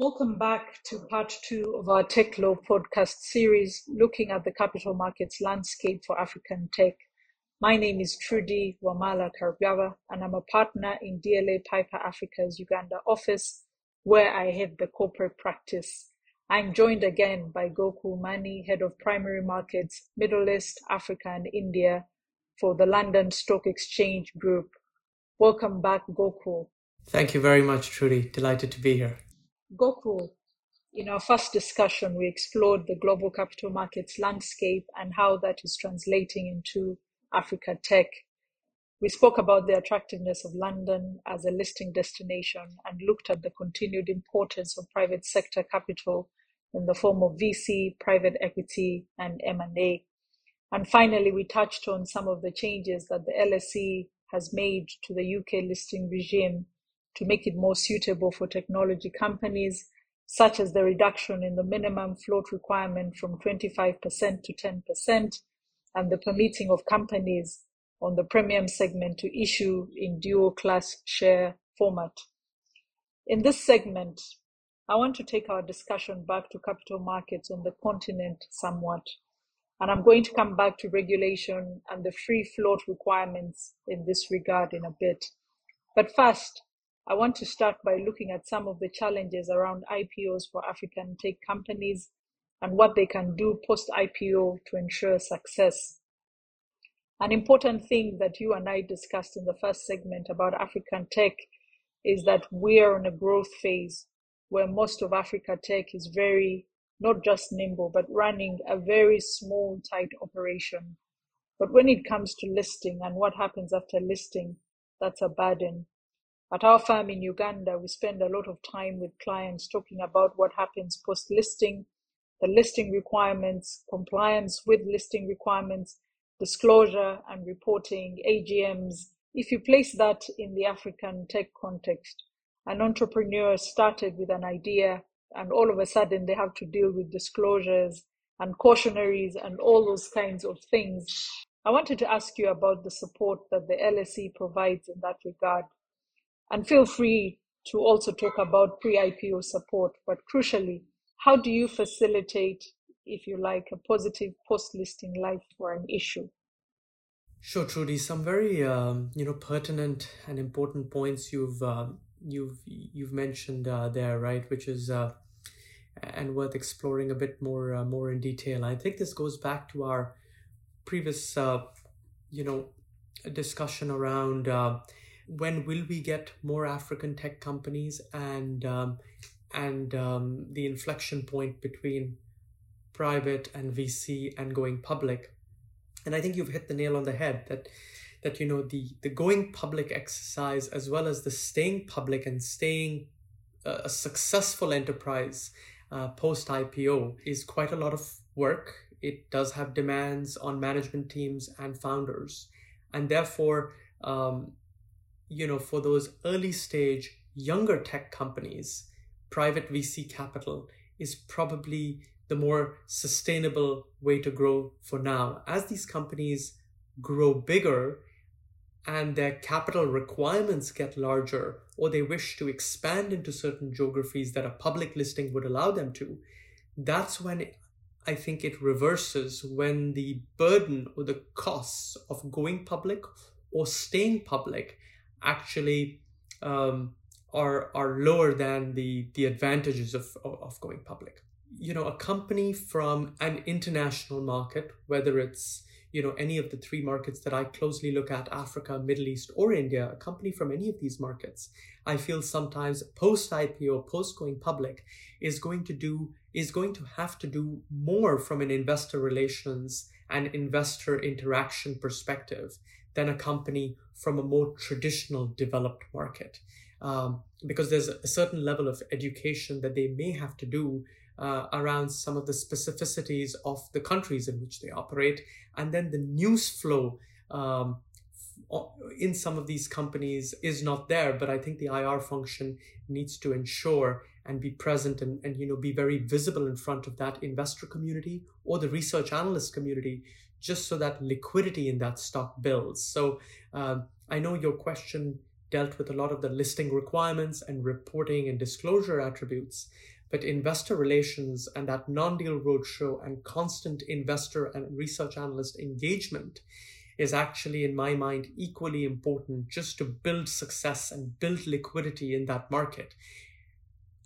Welcome back to part two of our Tech Law podcast series, looking at the capital markets landscape for African tech. My name is Trudy Wamala Karbyava, and I'm a partner in DLA Piper Africa's Uganda office, where I head the corporate practice. I'm joined again by Gokul Mani, Head of Primary Markets, Middle East, Africa, and India for the London Stock Exchange Group. Welcome back, Gokul. Thank you very much, Trudy. Delighted to be here. Gokul, in our first discussion, we explored the global capital markets landscape and how that is translating into Africa tech. We spoke about the attractiveness of London as a listing destination and looked at the continued importance of private sector capital in the form of VC, private equity, and M&A. And finally, we touched on some of the changes that the LSE has made to the UK listing regime to make it more suitable for technology companies, such as the reduction in the minimum float requirement from 25% to 10%, and the permitting of companies on the premium segment to issue in dual class share format. In this segment, I want to take our discussion back to capital markets on the continent somewhat. And I'm going to come back to regulation and the free float requirements in this regard in a bit. But first, I want to start by looking at some of the challenges around IPOs for African tech companies and what they can do post IPO to ensure success. An important thing that you and I discussed in the first segment about African tech is that we are in a growth phase where most of Africa tech is very, not just nimble, but running a very small, tight operation. But when it comes to listing and what happens after listing, that's a burden. At our firm in Uganda, we spend a lot of time with clients talking about what happens post listing, the listing requirements, compliance with listing requirements, disclosure and reporting, AGMs. If you place that in the African tech context, an entrepreneur started with an idea and all of a sudden they have to deal with disclosures and cautionaries and all those kinds of things. I wanted to ask you about the support that the LSE provides in that regard. And feel free to also talk about pre-IPO support, but crucially, how do you facilitate, if you like, a positive post-listing life for an issue? Sure, Trudy. Some very um, you know pertinent and important points you've uh, you've you've mentioned uh, there, right? Which is uh, and worth exploring a bit more uh, more in detail. I think this goes back to our previous uh, you know discussion around uh, when will we get more African tech companies and um, and um, the inflection point between private and VC and going public. And I think you've hit the nail on the head that that you know the the going public exercise as well as the staying public and staying a, a successful enterprise uh, post IPO is quite a lot of work. It does have demands on management teams and founders, and therefore um, you know, for those early stage younger tech companies, private VC capital is probably the more sustainable way to grow for now. As these companies grow bigger and their capital requirements get larger, or they wish to expand into certain geographies that a public listing would allow them to, that's when I think it reverses when the burden or the costs of going public or staying public actually um, are are lower than the the advantages of of going public. You know, a company from an international market, whether it's you know any of the three markets that I closely look at, Africa, Middle East, or India, a company from any of these markets, I feel sometimes post IPO, post going public, is going to do is going to have to do more from an investor relations and investor interaction perspective than a company from a more traditional developed market. Um, because there's a certain level of education that they may have to do uh, around some of the specificities of the countries in which they operate. And then the news flow um, in some of these companies is not there, but I think the IR function needs to ensure and be present and, and you know be very visible in front of that investor community or the research analyst community just so that liquidity in that stock builds. So um, I know your question dealt with a lot of the listing requirements and reporting and disclosure attributes. But investor relations and that non deal roadshow and constant investor and research analyst engagement is actually, in my mind, equally important just to build success and build liquidity in that market.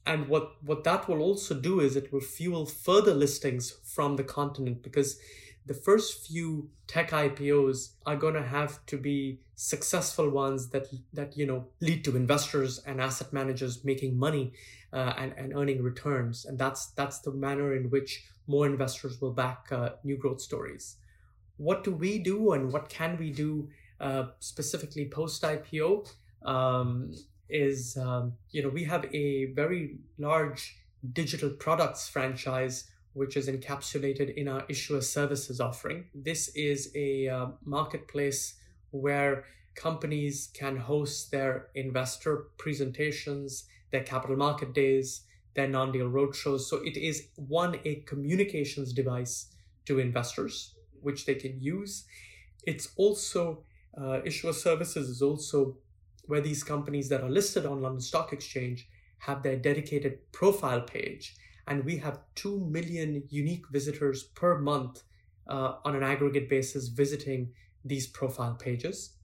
And what, what that will also do is it will fuel further listings from the continent because the first few tech IPOs are going to have to be successful ones that that you know lead to investors and asset managers making money uh, and and earning returns, and that's that's the manner in which more investors will back uh, new growth stories. What do we do, and what can we do uh, specifically post IPO? Um, is um, you know we have a very large digital products franchise which is encapsulated in our issuer services offering. This is a uh, marketplace where companies can host their investor presentations, their capital market days, their non deal roadshows. So it is one, a communications device to investors, which they can use. It's also, uh, issuer services is also where these companies that are listed on London Stock Exchange have their dedicated profile page and we have 2 million unique visitors per month uh, on an aggregate basis visiting these profile pages.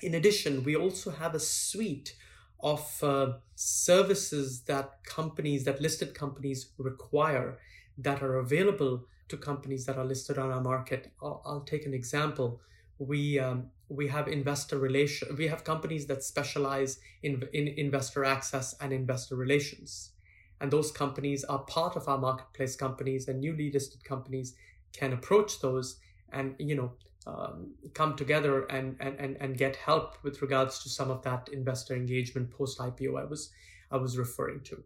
In addition, we also have a suite of uh, services that companies, that listed companies require that are available to companies that are listed on our market. I'll, I'll take an example. We um, we have investor relation. We have companies that specialize in, in investor access and investor relations and those companies are part of our marketplace companies and newly listed companies can approach those and you know um, come together and, and and and get help with regards to some of that investor engagement post IPO I was I was referring to.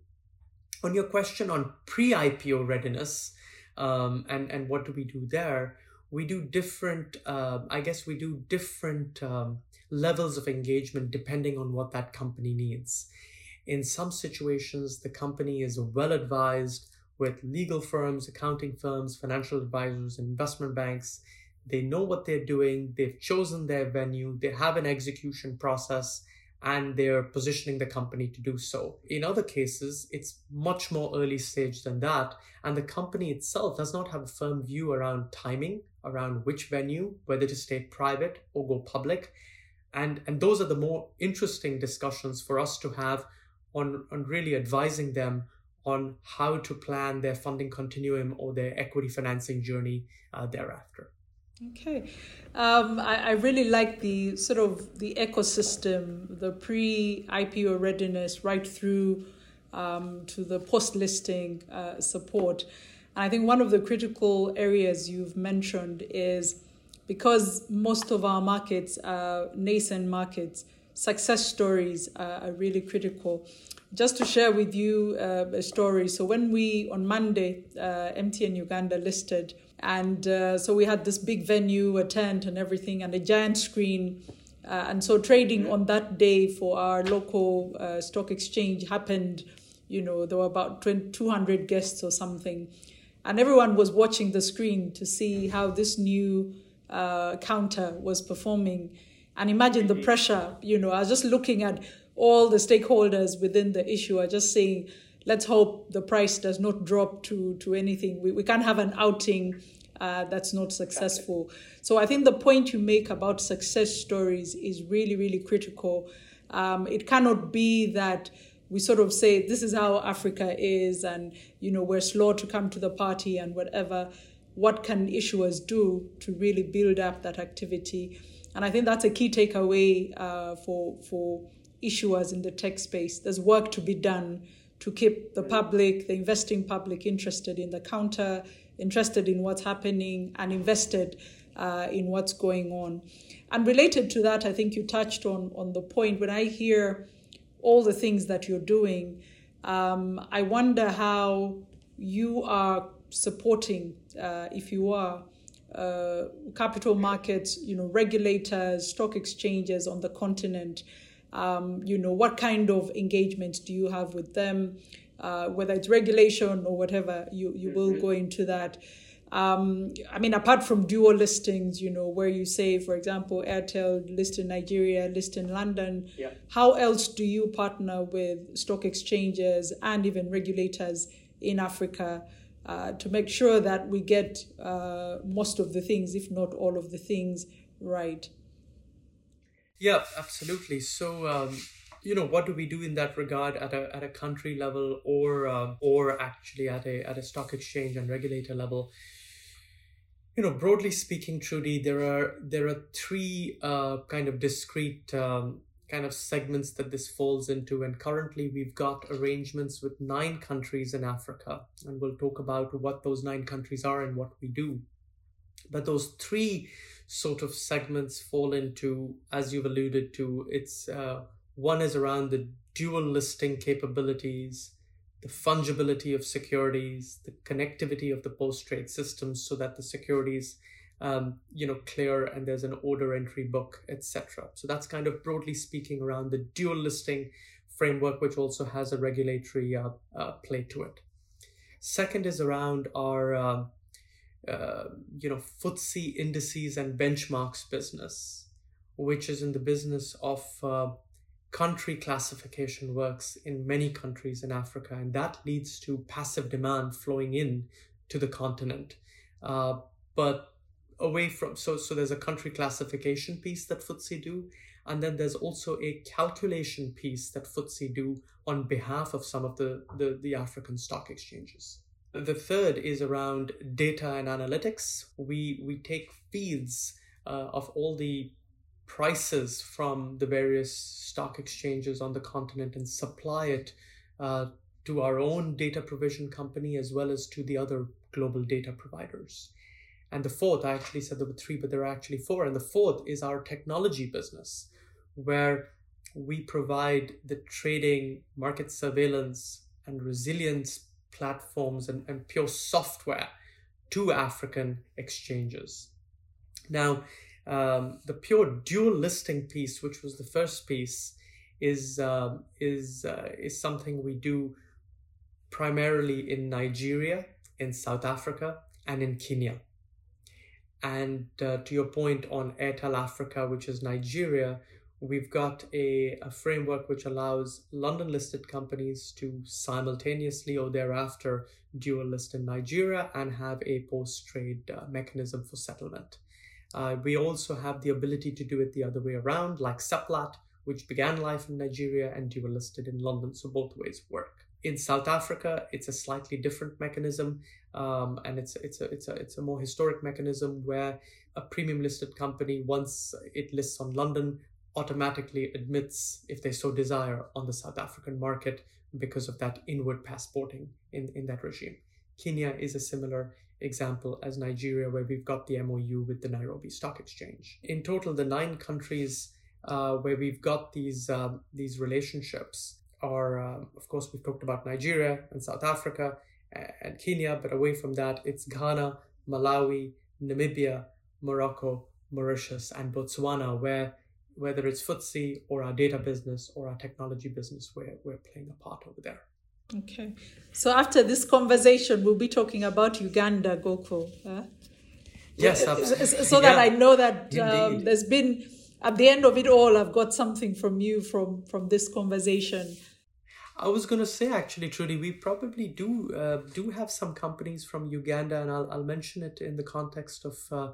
On your question on pre IPO readiness um, and and what do we do there? We do different. Uh, I guess we do different um, levels of engagement depending on what that company needs. In some situations, the company is well advised with legal firms, accounting firms, financial advisors, investment banks. They know what they're doing, they've chosen their venue, they have an execution process, and they're positioning the company to do so. In other cases, it's much more early stage than that, and the company itself does not have a firm view around timing, around which venue, whether to stay private or go public. And, and those are the more interesting discussions for us to have on, on really advising them on how to plan their funding continuum or their equity financing journey uh, thereafter. Okay, um, I, I, really like the sort of the ecosystem, the pre-IPO readiness, right through um, to the post-listing uh, support. And I think one of the critical areas you've mentioned is because most of our markets are nascent markets, success stories are, are really critical just to share with you uh, a story. So when we on Monday, uh, MTN Uganda listed, and uh, so we had this big venue, a tent, and everything, and a giant screen. Uh, and so trading on that day for our local uh, stock exchange happened. You know, there were about 200 guests or something, and everyone was watching the screen to see how this new uh, counter was performing. And imagine the pressure. You know, I was just looking at all the stakeholders within the issue are just saying, let's hope the price does not drop to, to anything. We, we can't have an outing uh, that's not successful. So I think the point you make about success stories is really, really critical. Um, it cannot be that we sort of say this is how Africa is, and you know we're slow to come to the party and whatever. What can issuers do to really build up that activity? And I think that's a key takeaway uh, for for issuers in the tech space. There's work to be done to keep the public, the investing public, interested in the counter, interested in what's happening, and invested uh, in what's going on. And related to that, I think you touched on, on the point when I hear all the things that you're doing, um, I wonder how you are supporting, uh, if you are, uh, capital markets, you know, regulators, stock exchanges on the continent um, you know, what kind of engagement do you have with them? Uh, whether it's regulation or whatever, you, you will go into that. um, I mean, apart from dual listings, you know, where you say, for example, Airtel list in Nigeria, list in London, yeah. how else do you partner with stock exchanges and even regulators in Africa uh, to make sure that we get uh, most of the things, if not all of the things, right? Yeah, absolutely. So, um, you know what do we do in that regard at a at a country level or uh, or actually at a at a stock exchange and regulator level you know broadly speaking trudy there are there are three uh, kind of discrete um, kind of segments that this falls into. And currently we've got arrangements with nine countries in africa. And we'll talk about what those nine countries are and what we do. But those three sort of segments fall into as you've alluded to it's uh, one is around the dual listing capabilities, the fungibility of securities, the connectivity of the post-trade systems so that the securities um, you know clear and there's an order entry book etc so that's kind of broadly speaking around the dual listing framework which also has a regulatory uh, uh, play to it second is around our uh, uh you know FTSE indices and benchmarks business which is in the business of uh, country classification works in many countries in Africa, and that leads to passive demand flowing in to the continent. Uh, but away from so so there's a country classification piece that FTSE do, and then there's also a calculation piece that FTSE do on behalf of some of the, the, the African stock exchanges. The third is around data and analytics. We we take feeds uh, of all the prices from the various stock exchanges on the continent and supply it uh, to our own data provision company as well as to the other global data providers. And the fourth, I actually said there were three, but there are actually four. And the fourth is our technology business, where we provide the trading, market surveillance, and resilience platforms and, and pure software to African exchanges. Now, um, the pure dual listing piece, which was the first piece, is um, is uh, is something we do primarily in Nigeria, in South Africa, and in Kenya. And uh, to your point on Airtel Africa, which is Nigeria, we've got a, a framework which allows London listed companies to simultaneously or thereafter dual list in Nigeria and have a post trade uh, mechanism for settlement. Uh, we also have the ability to do it the other way around, like Seplat, which began life in Nigeria and dual listed in London. So both ways work. In South Africa, it's a slightly different mechanism, um, and it's it's a it's a it's a more historic mechanism where a premium listed company, once it lists on London, automatically admits, if they so desire, on the South African market because of that inward passporting in, in that regime. Kenya is a similar example as Nigeria, where we've got the MOU with the Nairobi Stock Exchange. In total, the nine countries uh, where we've got these um, these relationships are, um, of course, we've talked about Nigeria and South Africa and Kenya, but away from that, it's Ghana, Malawi, Namibia, Morocco, Mauritius, and Botswana, where whether it's FTSE or our data business or our technology business, we're, we're playing a part over there. Okay. So after this conversation, we'll be talking about Uganda, Gokul. Huh? Yes, absolutely. So that I know that um, there's been, at the end of it all, I've got something from you from, from this conversation. I was going to say actually, Trudy, we probably do uh, do have some companies from Uganda, and I'll, I'll mention it in the context of uh,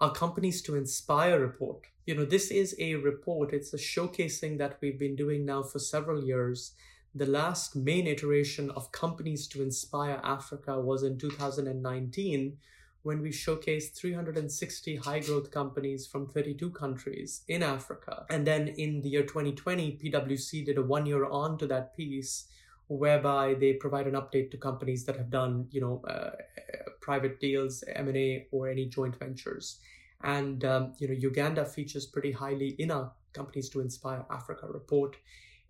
our companies to inspire report. You know, this is a report. It's a showcasing that we've been doing now for several years the last main iteration of Companies to Inspire Africa was in 2019 when we showcased 360 high growth companies from 32 countries in Africa. And then in the year 2020, PwC did a one year on to that piece whereby they provide an update to companies that have done, you know, uh, private deals, M&A or any joint ventures. And, um, you know, Uganda features pretty highly in our Companies to Inspire Africa report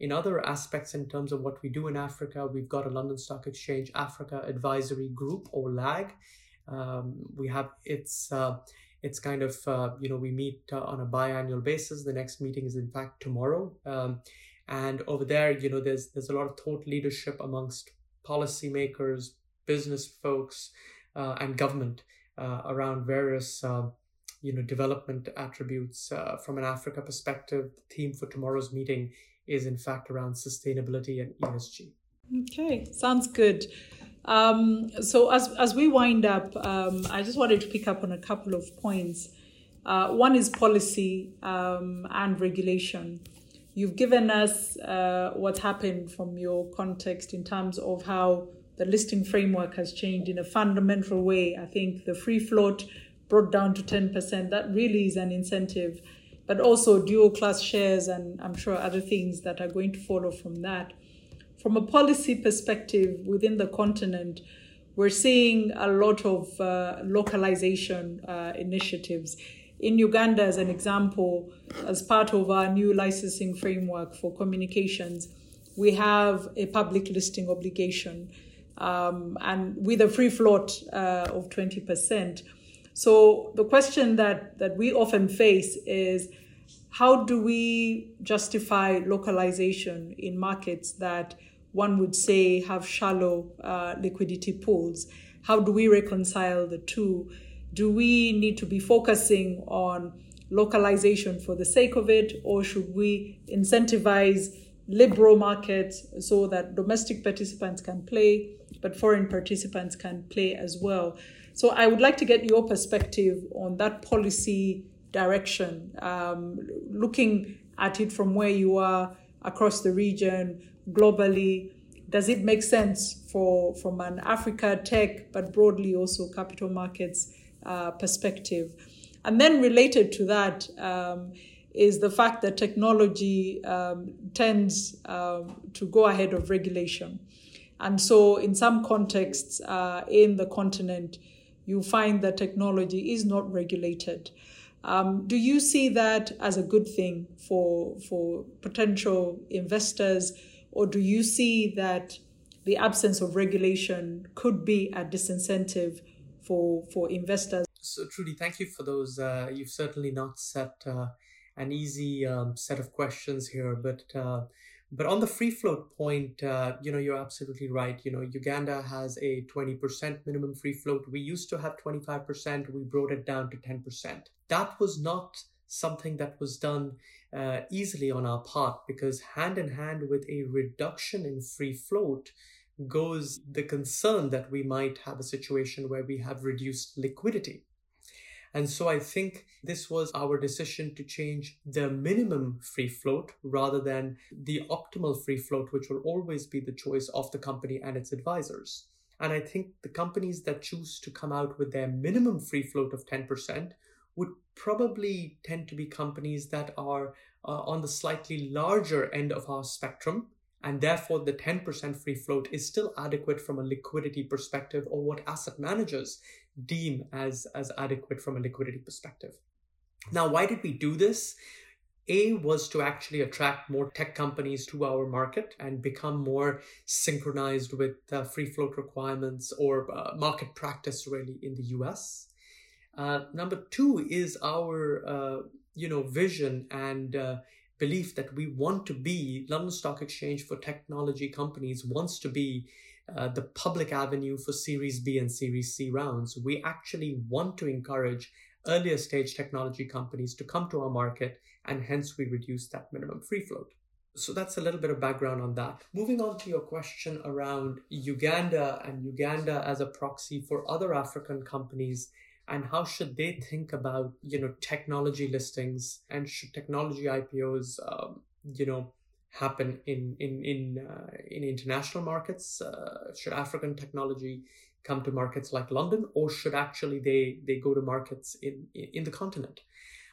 in other aspects in terms of what we do in Africa, we've got a London Stock Exchange Africa Advisory Group or LAG. Um, we have it's uh, it's kind of uh, you know we meet uh, on a biannual basis. The next meeting is in fact tomorrow, um, and over there you know there's there's a lot of thought leadership amongst policymakers, business folks, uh, and government. uh, around various uh, you know development attributes from an Africa perspective. The theme for tomorrow's meeting is in fact around sustainability and ESG. Okay, sounds good. Um, so as as we wind up, um, I just wanted to pick up on a couple of points. Uh, one is policy um, and regulation. You've given us uh, what happened from your context in terms of how the listing framework has changed in a fundamental way. I think the free float brought down to 10%. That really is an incentive, but also dual class shares, and I'm sure other things that are going to follow from that. From a policy perspective within the continent, we're seeing a lot of uh, localization uh, initiatives. In Uganda, as an example, as part of our new licensing framework for communications, we have a public listing obligation um, and with a free float uh, of 20%. So the question that, that we often face is how do we justify localization in markets that one would say have shallow uh, liquidity pools? How do we reconcile the two? Do we need to be focusing on localization for the sake of it, or should we incentivize liberal markets so that domestic participants can play, but foreign participants can play as well? So I would like to get your perspective on that policy direction, um, looking at it from where you are across the region, globally. Does it make sense for from an Africa tech, but broadly also capital markets uh, perspective? And then related to that um, is the fact that technology um, tends um, to go ahead of regulation. And so, in some contexts uh, in the continent, you find that technology is not regulated. Um, do you see that as a good thing for for potential investors, or do you see that the absence of regulation could be a disincentive for for investors? So, Trudy, thank you for those. Uh, you've certainly not set uh, an easy um, set of questions here, but uh, but on the free float point, uh, you know, you're absolutely right. You know, Uganda has a 20% minimum free float. We used to have 25%. We brought it down to 10%. That was not something that was done uh, easily on our part because hand in hand with a reduction in free float goes the concern that we might have a situation where we have reduced liquidity. And so I think this was our decision to change the minimum free float rather than the optimal free float, which will always be the choice of the company and its advisors. And I think the companies that choose to come out with their minimum free float of 10% would probably tend to be companies that are uh, on the slightly larger end of our spectrum. And therefore, the 10% free float is still adequate from a liquidity perspective or what asset managers deem as, as adequate from a liquidity perspective. Now, why did we do this? A was to actually attract more tech companies to our market and become more synchronized with uh, free float requirements or uh, market practice really in the US. Uh, number two is our uh, you know vision and uh, belief that we want to be London Stock Exchange for technology companies wants to be uh, the public avenue for Series B and Series C rounds. We actually want to encourage earlier stage technology companies to come to our market, and hence we reduce that minimum free float. So that's a little bit of background on that. Moving on to your question around Uganda and Uganda as a proxy for other African companies and how should they think about you know technology listings and should technology IPOs um, you know happen in in in uh, in international markets? Uh, should African technology come to markets like London, or should actually they they go to markets in in the continent?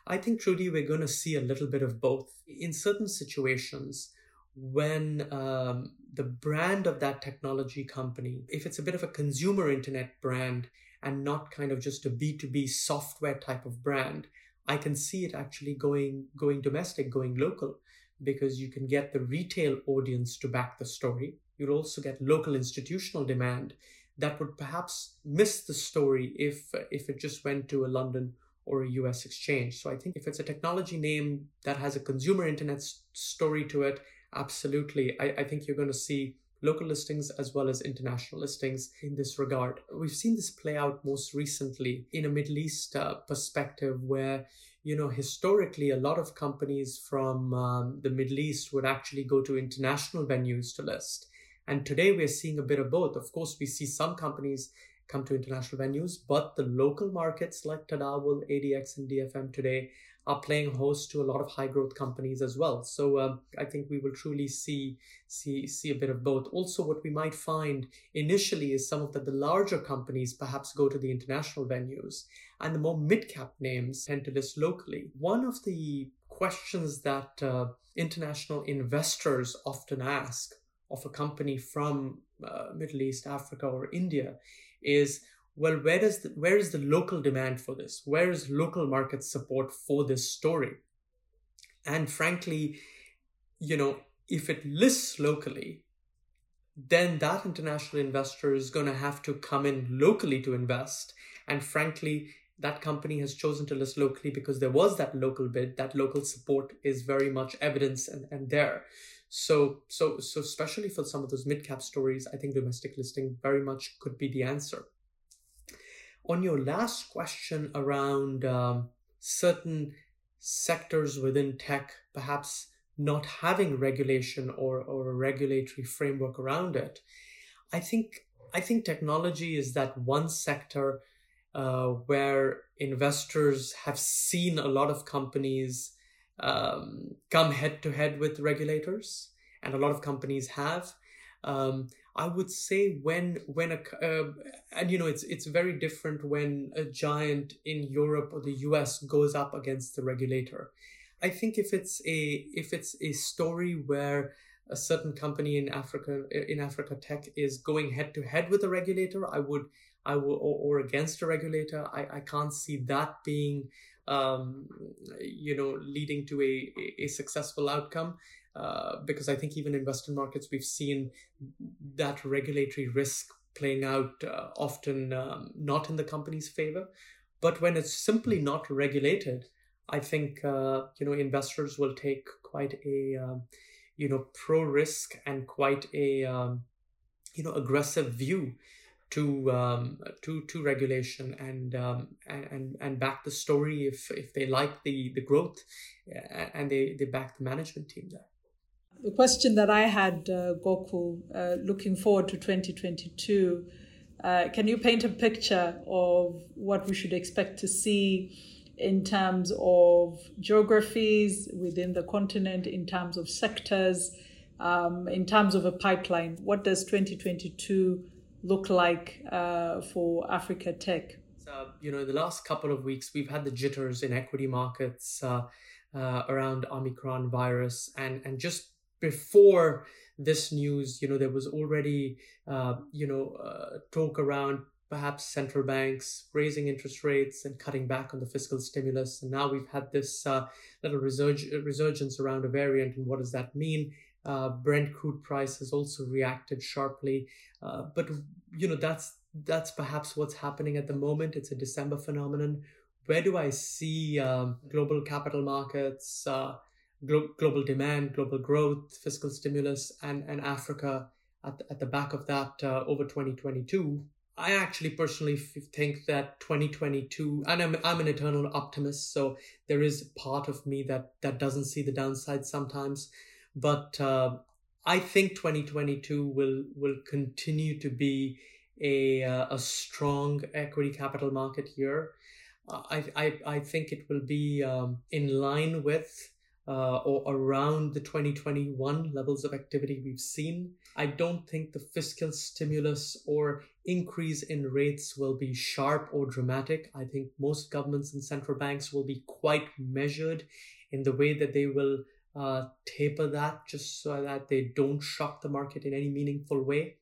I think truly we're going to see a little bit of both in certain situations when um, the brand of that technology company, if it's a bit of a consumer internet brand and not kind of just a B2B software type of brand, I can see it actually going going domestic, going local because you can get the retail audience to back the story. You'll also get local institutional demand that would perhaps miss the story if if it just went to a London or a US exchange. So I think if it's a technology name that has a consumer internet story to it, absolutely, I, I think you're going to see local listings as well as international listings in this regard. We've seen this play out most recently in a Middle East uh, perspective where you know, historically, a lot of companies from um, the Middle East would actually go to international venues to list. And today we're seeing a bit of both. Of course, we see some companies come to international venues, but the local markets like Tadawul, ADX, and DFM today are playing host to a lot of high growth companies as well. So um, I think we will truly see see see a bit of both. Also, what we might find initially is some of the, the larger companies perhaps go to the international venues, and the more mid cap names tend to list locally. One of the questions that uh, international investors often ask of a company from uh, Middle East, Africa, or India is well where does the, where is the local demand for this? Where is local market support for this story? And frankly you know if it lists locally then that international investor is going to have to come in locally to invest. And frankly that company has chosen to list locally because there was that local bid that local support is very much evidence and, and there. So so so especially for some of those mid cap stories i think domestic listing very much could be the answer on your last question around um, certain sectors within tech perhaps not having regulation or, or a regulatory framework around it, I think I think technology is that one sector uh, where investors have seen a lot of companies um, come head to head with regulators, and a lot of companies have. Um, I would say when when a uh, and you know it's it's very different when a giant in Europe or the US goes up against the regulator. I think if it's a if it's a story where a certain company in Africa in Africa Tech is going head to head with a regulator, I would I will or, or against a regulator, I, I can't see that being um, you know leading to a, a successful outcome. Uh, because I think even in Western markets, we've seen that regulatory risk playing out uh, often um, not in the company's favor. But when it's simply not regulated, I think uh, you know investors will take quite a um, you know pro risk and quite a um, you know aggressive view to um, to to regulation and um, and and back the story if if they like the the growth and they they back the management team there the question that I had, uh, Gokul, uh, looking forward to 2022, uh, can you paint a picture of what we should expect to see in terms of geographies within the continent, in terms of sectors, um, in terms of a pipeline? What does 2022 look like uh, for Africa Tech? You know, the last couple of weeks, we've had the jitters in equity markets. Uh, uh, around Omicron virus and and just before this news, you know, there was already, uh, you know, uh, talk around perhaps central banks raising interest rates and cutting back on the fiscal stimulus. And now we've had this uh, little resurg- resurgence around a variant. And what does that mean? Uh, Brent crude price has also reacted sharply. Uh, but, you know, that's that's perhaps what's happening at the moment. It's a December phenomenon. Where do I see um, global capital markets? Glo- global demand, global growth, fiscal stimulus, and, and Africa at, the, at the back of that uh, over 2022. I actually personally think that 2022, and I'm, I'm an eternal optimist, so there is part of me that, that doesn't see the downside sometimes. But uh, I think 2022 will, will continue to be a, uh, a strong equity capital market year. I, I, I think it will be um, in line with uh, or around the 2021 levels of activity we've seen. I don't think the fiscal stimulus or increase in rates will be sharp or dramatic. I think most governments and central banks will be quite measured in the way that they will uh, taper that just so that they don't shock the market in any meaningful way.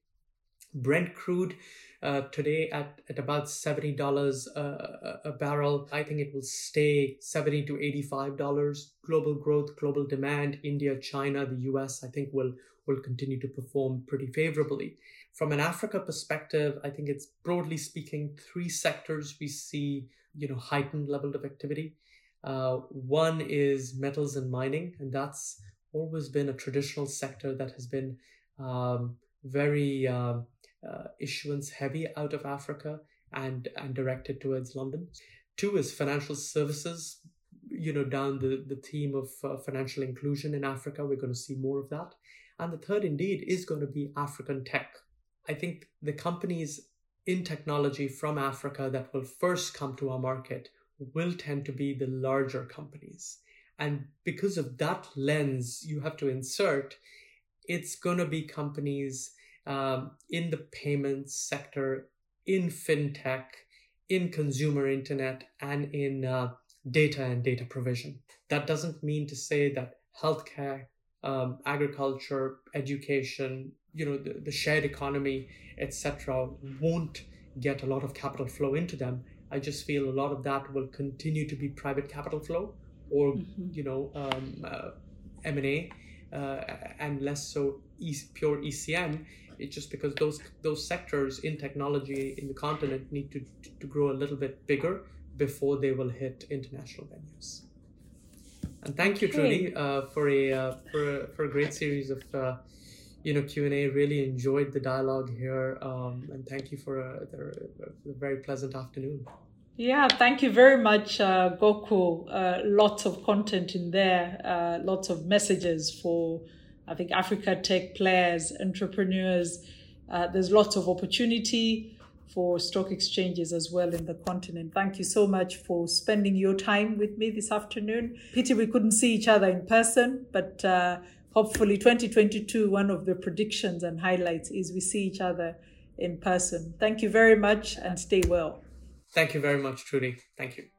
Brent crude uh, today at, at about $70 a, a barrel. I think it will stay 70 to $85. Global growth, global demand, India, China, the US, I think will, will continue to perform pretty favorably. From an Africa perspective, I think it's broadly speaking three sectors we see, you know, heightened level of activity. Uh, one is metals and mining, and that's always been a traditional sector that has been um, very um, issuance heavy out of Africa and and directed towards London. Two is financial services. You know, down the the theme of uh, financial inclusion in Africa, we're going to see more of that. And the third, indeed, is going to be African tech. I think the companies in technology from Africa that will first come to our market will tend to be the larger companies. And because of that lens you have to insert, it's going to be companies um, in the payments sector, in fintech, in consumer internet, and in uh, data and data provision. That doesn't mean to say that healthcare, um, agriculture, education, you know, the, the shared economy, etc., won't get a lot of capital flow into them. I just feel a lot of that will continue to be private capital flow or mm-hmm. you know um, uh, M&A uh, and less so pure ECM it's just because those those sectors in technology in the continent need to to grow a little bit bigger before they will hit international venues. And thank you Trudy uh, for a uh, for a, for a great series of uh, you know q&a really enjoyed the dialogue here um, and thank you for a, a, very pleasant afternoon. Yeah thank you very much uh, Gokul. Uh, lots of content in there uh, lots of messages for i think africa tech players entrepreneurs uh, there's lots of opportunity for stock exchanges as well in the continent. Thank you so much for spending your time with me this afternoon. Pity we couldn't see each other in person, but uh, hopefully 2022 one of the predictions and highlights is we see each other in person thank you very much and stay well thank you very much trudy thank you